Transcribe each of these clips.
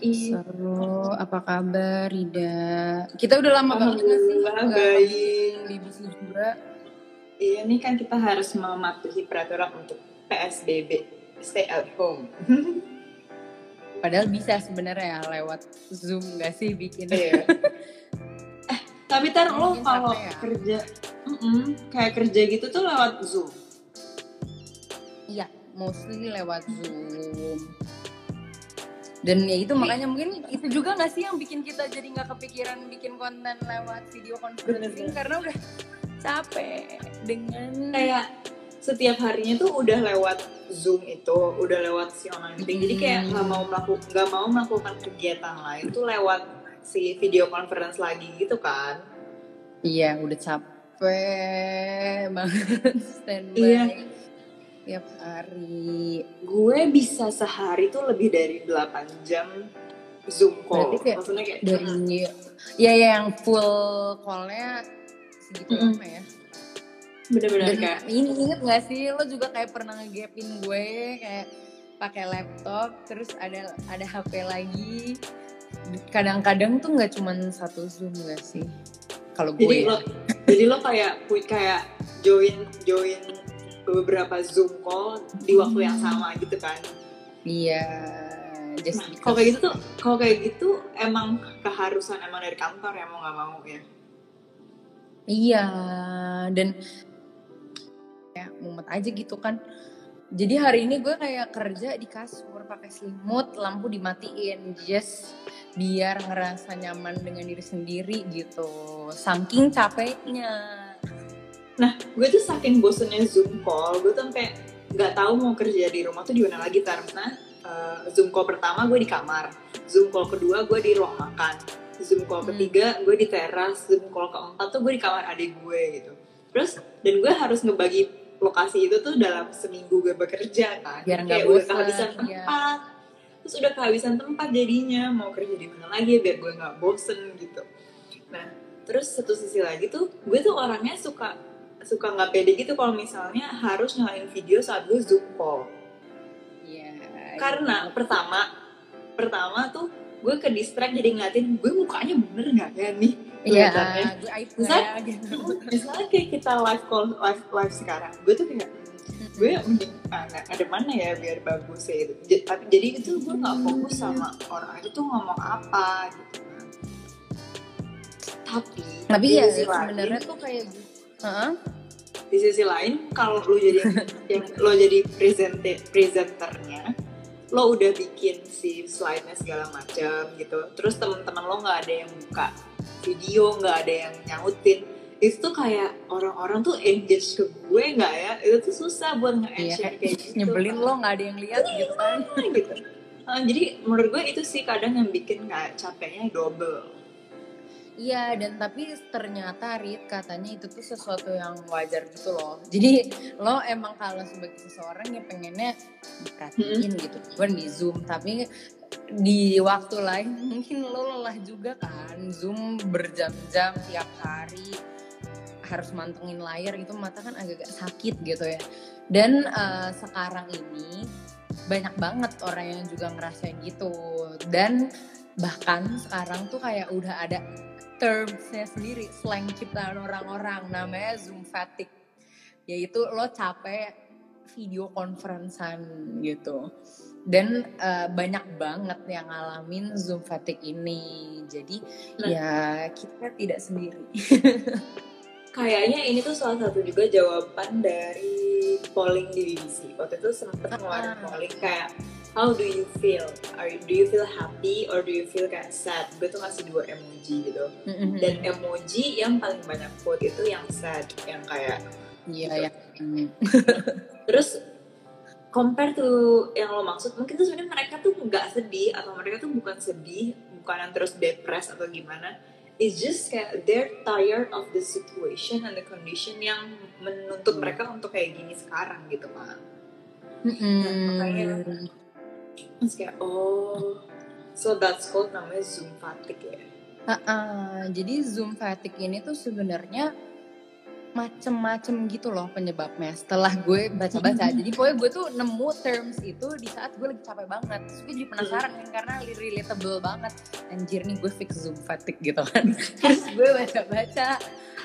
Seru, apa kabar Rida? Kita udah lama banget nggak sih? Baik. BBC juga. Iya, ini kan kita harus mematuhi peraturan untuk PSBB, stay at home. Padahal bisa sebenarnya ya lewat Zoom nggak sih bikin? Iya. eh, tapi tar lo kalau ya. kerja, mm-mm, kayak kerja gitu tuh lewat Zoom. Iya, mostly lewat Zoom. Dan ya itu makanya mungkin itu juga nggak sih yang bikin kita jadi nggak kepikiran bikin konten lewat video conferencing karena udah capek dengan Kayak setiap harinya tuh udah lewat Zoom itu, udah lewat si online meeting. Jadi kayak Hmm. nggak mau melakukan nggak mau melakukan kegiatan lain tuh lewat si video conference lagi gitu kan. Iya, udah capek banget standby. Iya. Tiap hari. gue bisa sehari tuh lebih dari 8 jam Zoom call. Berarti kayak Maksudnya kayak Dari ya ya yang full call-nya segitu lama ya. bener-bener kayak ini inget gak sih lo juga kayak pernah ngegapin gue kayak pakai laptop terus ada ada HP lagi. Kadang-kadang tuh nggak cuman satu Zoom gak sih? Kalau gue jadi ya. lo jadi lo kayak kayak join join beberapa Zoom call di waktu yang sama gitu kan. Iya, just Nah, kalau kayak gitu tuh kalau kayak gitu emang keharusan emang dari kantor ya mau nggak mau ya. Iya, dan ya mumet aja gitu kan. Jadi hari ini gue kayak kerja di kasur pakai selimut, lampu dimatiin, just biar ngerasa nyaman dengan diri sendiri gitu. Saking capeknya. Gue tuh saking bosennya Zoom call, gue tuh sampai nggak tahu mau kerja di rumah tuh di mana lagi tar. Nah, eh, Zoom call pertama gue di kamar, Zoom call kedua gue di ruang makan, Zoom call Hmm. ketiga gue di teras, Zoom call keempat tuh gue di kamar adik gue gitu. Terus dan gue harus ngebagi lokasi itu tuh dalam seminggu gue bekerja kan. Biar Kayak udah bosan, kehabisan iya. tempat. Terus udah kehabisan tempat jadinya mau kerja di mana lagi biar gue nggak bosen gitu. Nah terus satu sisi lagi tuh gue tuh orangnya suka suka nggak pede gitu kalau misalnya harus nyalain video saat gue zoom call Iya. karena pertama pertama tuh gue ke distract jadi ngeliatin gue mukanya bener nggak ya nih Iya, kelihatannya. gue aib Misalnya- ya gitu. misalnya kayak kita live call live live sekarang gue tuh kayak gue mending ah, nah, ada mana ya biar bagus ya gitu. Tapi jadi itu gue nggak fokus sama orang itu tuh ngomong apa gitu kan tapi Tapi ya sebenarnya tuh kayak gitu. Heeh. Di sisi lain kalau lo jadi yang lo jadi presente presenternya lo udah bikin si slide-nya segala macam gitu. Terus teman-teman lo nggak ada yang buka video nggak ada yang nyautin. Itu tuh kayak orang-orang tuh engage ke gue nggak ya? Itu tuh susah buat Iya, nge-action kayak kayak gitu. nyebelin lo nggak ada yang lihat gitu kan. gitu. Ah, jadi menurut gue itu sih kadang yang bikin kayak capeknya double Iya, dan tapi ternyata Rit katanya itu tuh sesuatu yang wajar gitu loh. Jadi lo emang kalau sebagai seseorang ya pengennya diperhatiin gitu, bukan di Zoom. Tapi di waktu lain mungkin lo lelah juga kan, Zoom berjam-jam tiap hari harus mantengin layar itu mata kan agak-agak sakit gitu ya. Dan eh, sekarang ini banyak banget orang yang juga ngerasain gitu. Dan bahkan sekarang tuh kayak udah ada termsnya sendiri, slang ciptaan orang-orang namanya Zoom fatigue. Yaitu lo capek video conferencean gitu. Dan eh, banyak banget yang ngalamin Zoom fatigue ini. Jadi Nah. ya kita tidak sendiri. Kayaknya ini tuh salah satu juga jawaban dari polling di BBC. Waktu itu sempet ngeluarin Ah. polling kayak How do you feel? Are you, do you feel happy or do you feel kayak sad? Gue tuh ngasih dua emoji gitu. Dan emoji yang paling banyak vote itu yang sad, yang kayak Iya ya. terus compare to yang lo maksud mungkin tuh sebenarnya mereka tuh nggak sedih atau mereka tuh bukan sedih bukan yang terus depres atau gimana it's just kayak they're tired of the situation and the condition yang menuntut Hmm. mereka untuk kayak gini sekarang gitu kan Mm-mm. makanya- terus kayak oh so that's called namanya zoom fatigue ya? Ah, ah. jadi Zoom fatigue ini tuh sebenarnya macem-macem gitu loh penyebabnya setelah gue baca-baca. Jadi pokoknya gue tuh nemu terms itu di saat gue lagi capek banget. Terus gue jadi penasaran kan karena relatable banget. Anjir nih gue fix zoom fatigue gitu kan. Terus gue baca-baca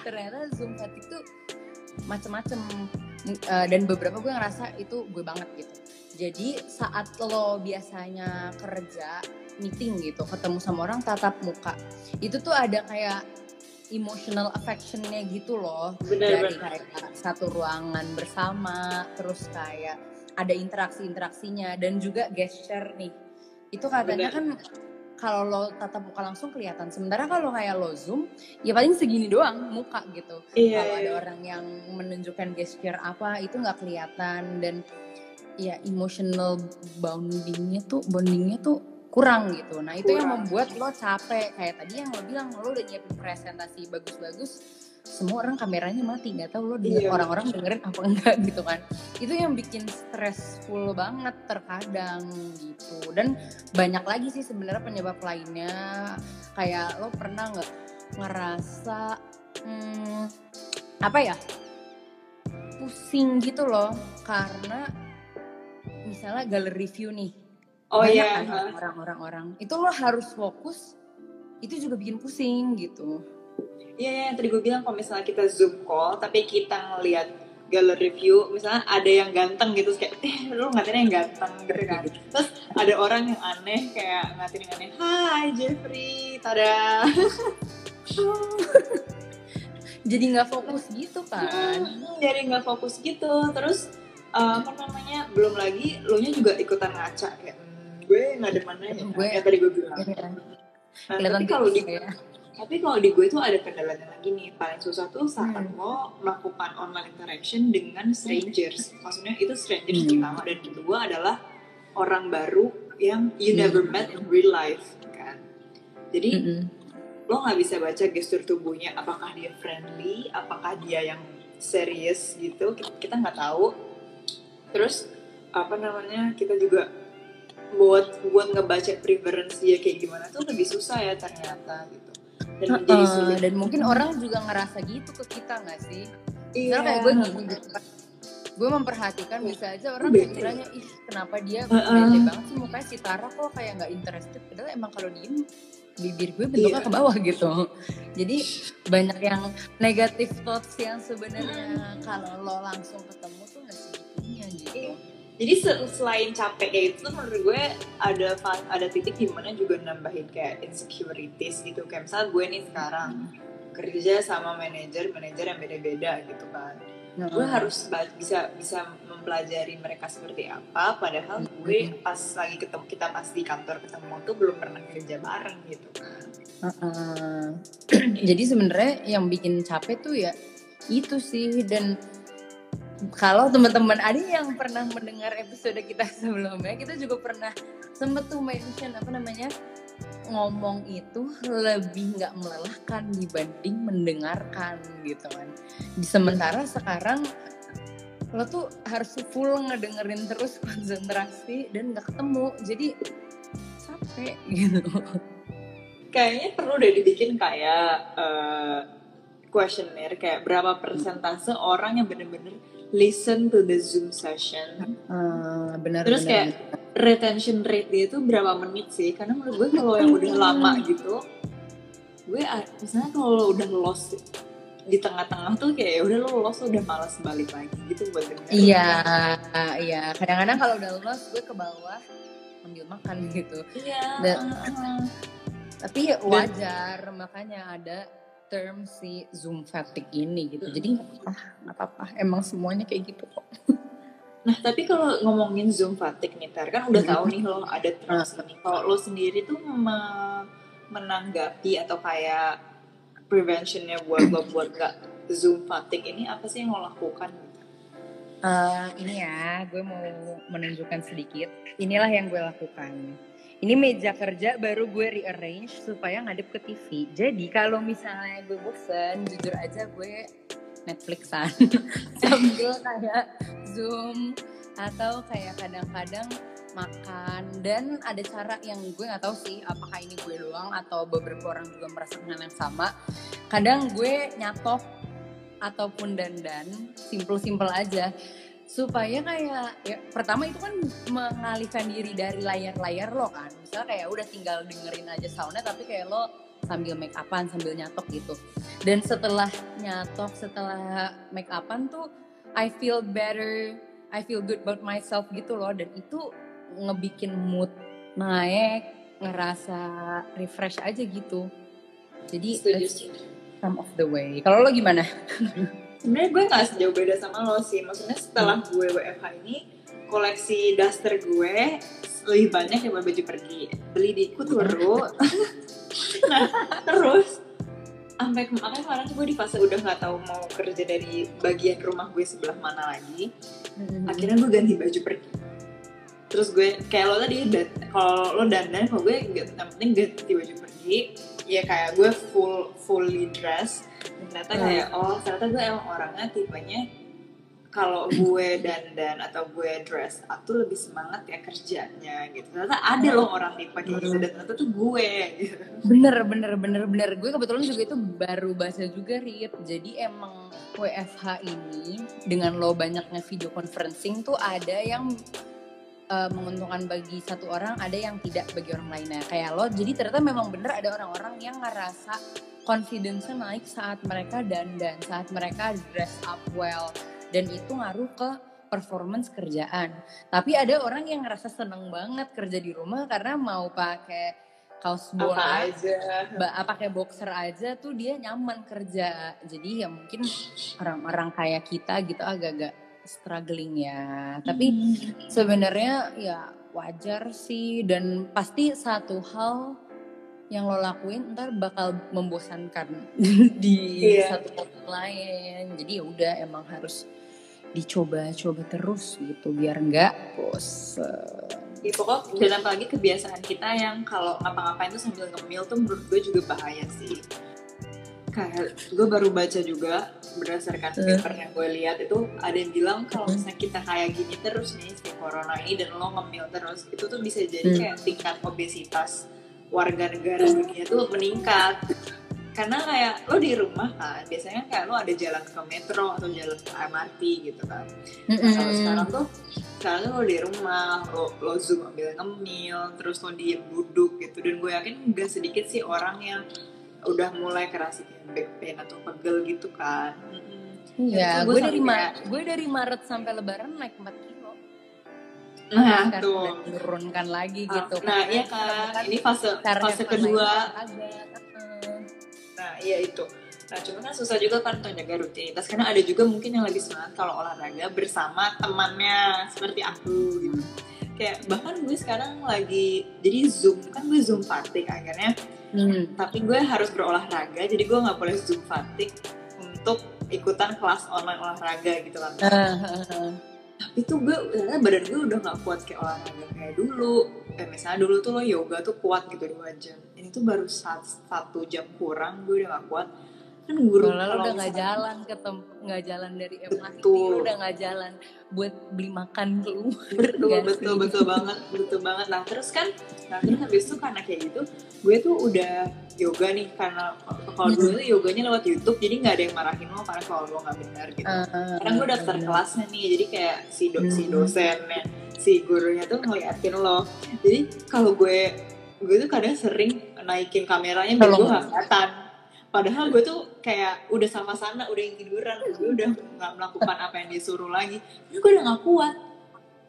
ternyata zoom fatigue tuh macem-macem. Uh, dan beberapa gue ngerasa itu gue banget gitu jadi saat lo biasanya kerja meeting gitu ketemu sama orang tatap muka itu tuh ada kayak emotional affectionnya gitu loh. Bener, dari kayak satu ruangan bersama terus kayak ada interaksi-interaksinya dan juga gesture nih. Itu katanya bener. kan kalau lo tatap muka langsung kelihatan. Sementara kalau kayak lo zoom ya paling segini doang muka gitu. Iya, kalau iya. ada orang yang menunjukkan gesture apa itu nggak kelihatan. Dan ya emotional bondingnya tuh bondingnya tuh kurang gitu. Nah itu kurang. yang membuat lo capek. Kayak tadi yang lo bilang lo udah nyiapin presentasi bagus-bagus, semua orang kameranya mati nggak tahu lo iya. orang-orang dengerin apa enggak gitu kan. Itu yang bikin stressful banget terkadang gitu. Dan banyak lagi sih sebenarnya penyebab lainnya. Kayak lo pernah nggak ngerasa hmm, apa ya pusing gitu loh karena misalnya galeri review nih Oh iya. Orang-orang-orang itu lo harus fokus. Itu juga bikin pusing gitu. Iya, yeah, yeah, tadi gue bilang kalau misalnya kita zoom call, tapi kita ngelihat gallery review, misalnya ada yang ganteng gitu, kayak, eh lu ngatain yang ganteng gitu kan. Terus ada orang yang aneh, kayak ngatain yang aneh, hai Jeffrey, tada. jadi nggak fokus gitu kan. Hmm, jadi nggak fokus gitu. Terus, uh, apa namanya, belum lagi, lo nya juga ikutan ngaca, kayak, gue nggak ada mana ya gue ya tadi gue bilang ya. nah, tapi kalau di ya. tapi kalau di gue itu ada kendalanya lagi nih paling susah tuh saat hmm. lo melakukan online interaction dengan strangers maksudnya itu strangers hmm. pertama dan kedua adalah orang baru yang you hmm. never met in real life kan jadi hmm. lo nggak bisa baca gestur tubuhnya apakah dia friendly apakah dia yang serius gitu kita nggak tahu terus apa namanya kita juga buat buat ngebaca preference dia kayak gimana tuh lebih susah ya ternyata gitu. Dan uh, menjadi sulit dan mungkin orang juga ngerasa gitu ke kita nggak sih? Iya. kayak gue gini gitu gue memperhatikan bisa aja orang kiranya ih kenapa dia uh, uh. banget sih mukanya si Tara kok kayak nggak interested? Padahal emang kalau diem bibir gue bentuknya yeah. ke bawah gitu. Jadi banyak yang negatif thoughts yang sebenarnya kalau lo langsung ketemu tuh jadi selain capek kayak itu menurut gue ada ada titik di mana juga nambahin kayak insecurities gitu. Kayak misalnya gue nih sekarang kerja sama manajer manajer yang beda-beda gitu kan. Hmm. gue harus bisa bisa mempelajari mereka seperti apa padahal hmm. gue pas lagi ketemu kita pas di kantor ketemu tuh belum pernah kerja bareng gitu kan. Uh, jadi sebenarnya yang bikin capek tuh ya itu sih dan kalau teman-teman ada yang pernah mendengar episode kita sebelumnya, kita juga pernah sempet tuh mention apa namanya ngomong itu lebih nggak melelahkan dibanding mendengarkan gitu kan. Di sementara sekarang lo tuh harus full ngedengerin terus konsentrasi dan nggak ketemu, jadi capek gitu. Kayaknya perlu deh dibikin kayak uh, questionnaire kayak berapa persentase orang yang bener-bener listen to the Zoom session. Uh, benar. Terus benar, kayak benar. retention rate dia itu berapa menit sih? Karena menurut gue kalau yang udah lama gitu, gue misalnya kalau udah lost di tengah-tengah tuh kayak ya udah lo lost udah malas balik lagi gitu buat. Iya, iya. Kadang-kadang kalau udah lost gue ke bawah ambil makan gitu. Iya. Dan, uh, tapi wajar Dan, makanya ada term si Zoom fatigue ini gitu. Jadi ah nggak apa-apa, emang semuanya kayak gitu kok. Nah tapi kalau ngomongin Zoom fatigue nih, Ter, kan udah tahu nih lo ada terus nih. Kalau lo sendiri tuh me menanggapi atau kayak preventionnya buat lo buat gak Zoom fatigue ini apa sih yang lo lakukan? Uh, ini ya, gue mau menunjukkan sedikit. Inilah yang gue lakukan ini meja kerja baru gue rearrange supaya ngadep ke TV. Jadi kalau misalnya gue bosen, jujur aja gue Netflixan. Sambil kayak Zoom atau kayak kadang-kadang makan. Dan ada cara yang gue nggak tahu sih apakah ini gue doang atau beberapa orang juga merasakan yang sama. Kadang gue nyatok ataupun dandan simple-simple aja supaya kayak ya pertama itu kan mengalihkan diri dari layar-layar lo kan. Misalnya kayak udah tinggal dengerin aja soundnya tapi kayak lo sambil make upan sambil nyatok gitu. Dan setelah nyatok setelah make upan tuh I feel better I feel good about myself gitu loh. Dan itu ngebikin mood naik ngerasa refresh aja gitu. Jadi Setuju, that's some of the way. Kalau lo gimana Sebenarnya gue gak sejauh beda sama lo sih. Maksudnya setelah gue WFH ini, koleksi daster gue lebih banyak yang baju pergi. Beli di Kuturu. nah, terus sampai kemarin kemarin tuh gue di fase udah nggak tahu mau kerja dari bagian rumah gue sebelah mana lagi. Akhirnya gue ganti baju pergi. Terus gue kayak lo tadi, kalau lo dandan, kalau gue nggak- yang penting ganti baju pergi. Ya kayak gue full fully dress. Dan ternyata Hmm. kayak oh ternyata gue emang orangnya tipenya kalau gue dandan atau gue dress up tuh lebih semangat ya kerjanya gitu. Ternyata ada loh orang tipe kayak gitu dan ternyata tuh gue gitu. Bener, bener, bener, bener. Gue kebetulan juga itu baru baca juga, Rit. Jadi emang WFH ini dengan lo banyaknya video conferencing tuh ada yang eh, menguntungkan bagi satu orang, ada yang tidak bagi orang lainnya. Kayak lo, jadi ternyata memang bener ada orang-orang yang ngerasa confidence-nya naik saat mereka dandan, saat mereka dress up well. Dan itu ngaruh ke performance kerjaan. Tapi ada orang yang ngerasa seneng banget kerja di rumah karena mau pakai kaos Apa bola aja. ba- pakai boxer aja tuh dia nyaman kerja jadi ya mungkin orang-orang kayak kita gitu agak-agak struggling ya. Tapi sebenarnya ya wajar sih. Dan pasti satu hal yang lo lakuin ntar bakal membosankan di Iya. satu tempat lain. Jadi ya udah emang harus dicoba-coba terus gitu biar nggak bosen. Ya pokok dan apalagi kebiasaan kita yang kalau ngapa-ngapain tuh sambil ngemil tuh menurut gue juga bahaya sih. Kayak gue baru baca juga berdasarkan Hmm. paper yang gue lihat itu ada yang bilang kalau misalnya kita kayak gini terus nih si corona ini dan lo ngemil terus itu tuh bisa jadi Hmm. kayak tingkat obesitas warga negara dunia tuh meningkat karena kayak lo di rumah kan biasanya kayak lo ada jalan ke metro atau jalan ke MRT gitu kan Nah, kalau sekarang tuh sekarang tuh lo di rumah lo, lo zoom ambil ngemil terus lo diem duduk gitu dan gue yakin gak sedikit sih orang yang udah mulai kerasa kayak back pain atau pegel gitu kan. Iya, gue dari sampai Ma- kayak- gue dari Maret sampai Lebaran naik 4 kilo. nah Sekarang tuh turunkan lagi Ah, gitu. nah iya kan kan ini fase fase kedua Nah, iya itu. Nah, cuma kan susah juga kan untuk jaga rutinitas karena ada juga mungkin yang lebih semangat kalau olahraga bersama temannya seperti aku gitu. Kayak bahkan gue sekarang lagi jadi zoom kan gue zoom fatigue akhirnya, hmm. tapi gue harus berolahraga jadi gue nggak boleh zoom fatigue untuk ikutan kelas online olahraga gitu kan. Ah, ah, ah. Tapi tuh gue ternyata badan gue udah nggak kuat kayak olahraga kayak dulu. Kayak misalnya dulu tuh lo yoga tuh kuat gitu dua jam. Ini tuh baru sat- satu jam kurang gue udah nggak kuat. Kan guru Kalau udah nggak jalan ke tem- nggak jalan dari lo udah nggak jalan buat beli makan keluar. betul betul sih? betul banget betul banget. Nah terus kan nah terus habis itu karena kayak gitu gue tuh udah yoga nih karena kalau dulu tuh yoganya lewat YouTube jadi nggak ada yang marahin lo karena kalau lo nggak benar gitu. Ah, sekarang gue daftar ah, kelasnya nih jadi kayak si do, si Hmm. dosennya si gurunya tuh ngeliatin lo. Jadi kalau gue gue tuh kadang sering naikin kameranya biar gue nggak kelihatan padahal gue tuh kayak udah sama sana udah yang tiduran. Gue udah nggak melakukan apa yang disuruh lagi. Tapi gue udah nggak kuat.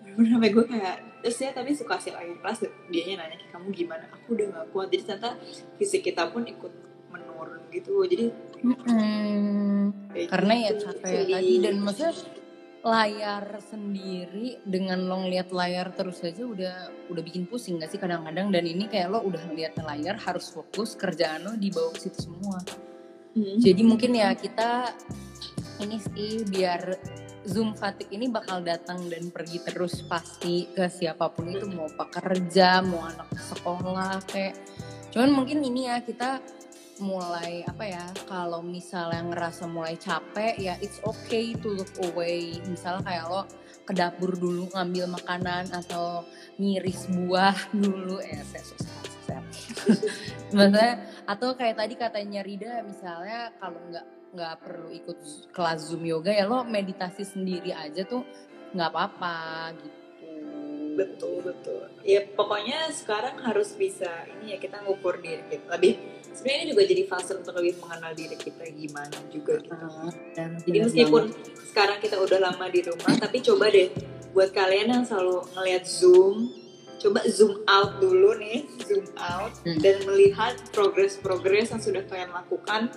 Bener sampai gue kayak terus ya tapi suka hasil akhir kelas dia nanya kayak kamu gimana? Aku udah nggak kuat. Jadi ternyata fisik kita pun ikut menurun gitu. Jadi kayak karena ya gitu capek sih. tadi. Dan maksudnya layar sendiri dengan lo ngeliat layar terus aja udah udah bikin pusing gak sih kadang-kadang? Dan ini kayak lo udah ngeliat layar harus fokus kerjaan lo dibawa ke situ semua. Hmm. jadi mungkin ya kita ini sih biar Zoom fatigue ini bakal datang dan pergi terus pasti ke siapa pun itu mau pekerja mau anak sekolah kayak. Cuman mungkin ini ya kita mulai apa ya kalau misalnya ngerasa mulai capek ya it's okay to look away. Misalnya kayak lo ke dapur dulu ngambil makanan atau ngiris buah dulu. Eh saya susah maksudnya atau kayak tadi katanya Rida misalnya kalau nggak nggak perlu ikut kelas zoom yoga ya lo meditasi sendiri aja tuh nggak apa-apa gitu betul betul. Ya pokoknya sekarang harus bisa ini ya kita ngukur diri kita. Lebih sebenarnya ini juga jadi fase untuk lebih mengenal diri kita gimana juga gitu. Ah, dan jadi meskipun sekarang kita udah lama di rumah tapi coba deh buat kalian yang selalu ngelihat zoom coba zoom out dulu nih zoom out Hmm. dan melihat progres-progres yang sudah kalian lakukan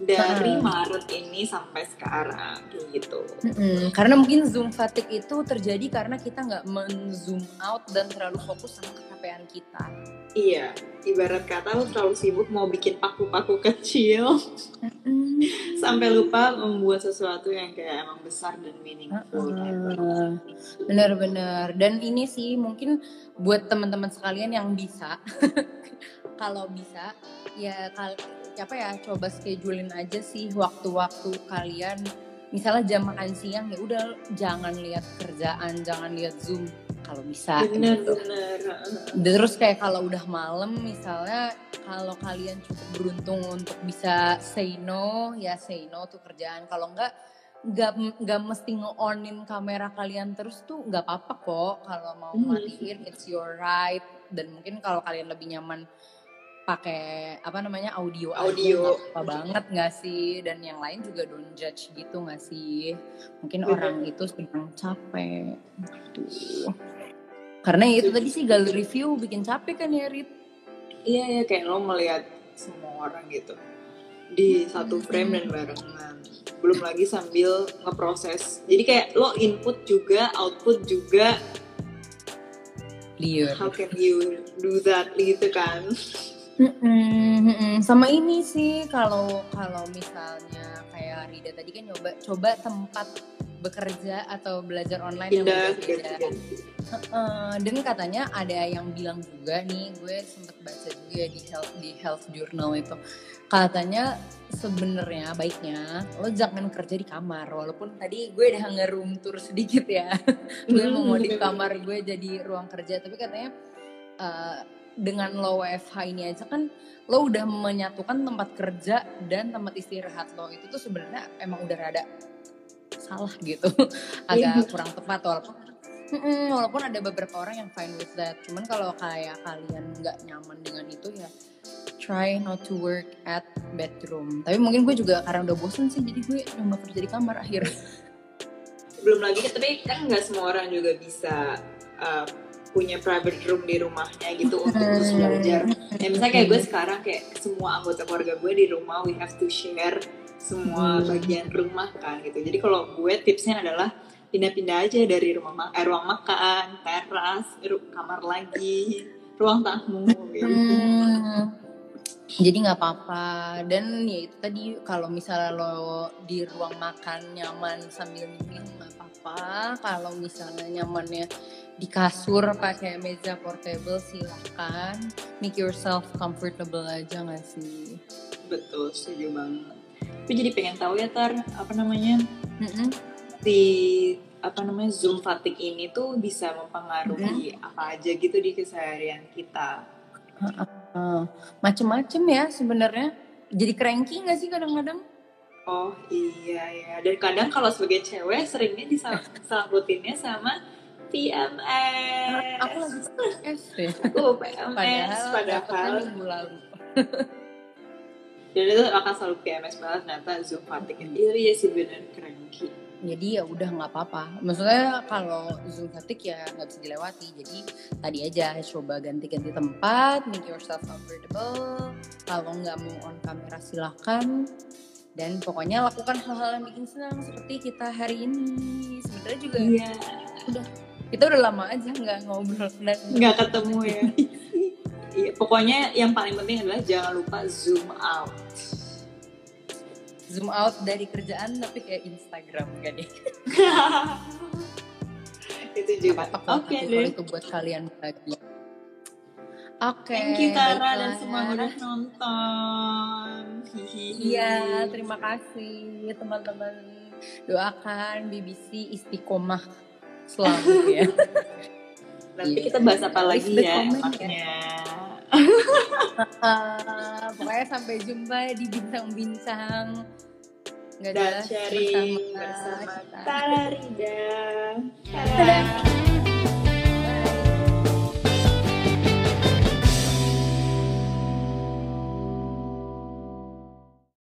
dari Hmm. Maret ini sampai sekarang gitu Mm-mm, karena mungkin zoom fatigue itu terjadi karena kita nggak men-zoom out dan terlalu fokus sama kecapean kita. iya ibarat kata lo terlalu sibuk mau bikin paku-paku kecil sampai lupa membuat sesuatu yang kayak emang besar dan meaningful. Bener-bener. Dan ini sih mungkin buat teman-teman sekalian yang bisa, kalau bisa ya kal apa ya coba schedulein aja sih waktu-waktu kalian. Misalnya jam makan siang ya udah jangan lihat kerjaan, jangan lihat zoom kalau bisa. gitu. bener-bener Terus kayak kalau udah malam misalnya kalau kalian cukup beruntung untuk bisa say no ya say no tuh kerjaan. Kalau enggak nggak nggak mesti nge-onin kamera kalian terus tuh nggak apa-apa kok kalau mau Hmm. matiin it's your right dan mungkin kalau kalian lebih nyaman pakai apa namanya audio Audio. apa banget nggak sih dan yang lain juga don't judge gitu nggak sih mungkin Bener. orang itu sedang capek gitu. karena itu tadi sih gallery review bikin capek kan ya Rit Iya ya kayak lo melihat semua orang gitu di satu frame dan barengan. Belum lagi sambil ngeproses. Jadi kayak lo input juga, output juga. liar How can you do that gitu kan? Mm-mm, mm-mm. sama ini sih kalau kalau misalnya kayak Rida tadi kan nyoba coba tempat bekerja atau belajar online yang Pindah berbeda. Heeh, dan katanya ada yang bilang juga nih, gue sempet baca juga di health di health journal itu, katanya sebenarnya baiknya lo jangan kerja di kamar, walaupun tadi gue udah nge-room tour sedikit ya, gue mau modif kamar gue jadi ruang kerja, tapi katanya eh, dengan lo WFH ini aja kan lo udah menyatukan tempat kerja dan tempat istirahat lo itu tuh sebenarnya emang udah rada salah gitu, agak kurang tepat walaupun Mm-mm, walaupun ada beberapa orang yang fine with that. Cuman kalau kayak kalian nggak nyaman dengan itu ya try not to work at bedroom. Tapi mungkin gue juga karena udah bosen sih jadi gue nyoba kerja di kamar akhirnya. Belum lagi tapi kan nggak semua orang juga bisa uh, punya private room di rumahnya gitu untuk terus belajar. Ya misalnya kayak gue sekarang kayak semua anggota keluarga gue di rumah we have to share semua Hmm. bagian rumah kan gitu. Jadi kalau gue tipsnya adalah pindah-pindah aja dari rumah ma- eh, ruang makan, teras, ru- kamar lagi, ruang tamu gitu. Hmm. Jadi nggak apa-apa dan ya itu tadi kalau misalnya lo di ruang makan nyaman sambil minum nggak apa-apa. Kalau misalnya nyamannya di kasur pakai meja portable silahkan. Make yourself comfortable aja nggak sih? Betul, setuju banget. Gue jadi pengen tahu ya Tar, apa namanya Mm-mm. di apa namanya Zoom fatigue ini tuh bisa mempengaruhi apa aja gitu di keseharian kita. Uh, macem-macem ya sebenarnya. Jadi cranky nggak sih kadang-kadang? Oh iya ya. Dan kadang kalau sebagai cewek seringnya disangkutinnya sama PMS. Aku lagi PMS deh. Aku PMS Padahal, padahal, dapetnya minggu lalu. dan itu akan selalu PMS banget ternyata Zoom fatigue. Iya iya sih bener cranky. Jadi ya udah nggak apa-apa. Maksudnya kalau zoom fatigue ya nggak bisa dilewati. Jadi tadi aja coba ganti-ganti tempat, make yourself comfortable. Kalau nggak mau on kamera silahkan. Dan pokoknya lakukan hal-hal yang bikin senang seperti kita hari ini. Sebenarnya juga Iya. kita udah lama aja nggak ngobrol dan Nggak ketemu ya. Iya, pokoknya yang paling penting adalah jangan lupa zoom out. Zoom out dari kerjaan tapi kayak Instagram gak deh. itu juga. Oke tapi deh. itu buat kalian bahagia. Oke. Thank you Tara dan baiklah. semua udah nonton. Hihihi. Iya, terima kasih teman-teman. Doakan BBC istiqomah selalu ya. Nanti Iya. kita bahas apa lagi Please ya comment ya. Pokoknya sampai jumpa di bincang-bincang Nggak dan jelas sharing bersama bersama. Tara Rida. Dadah.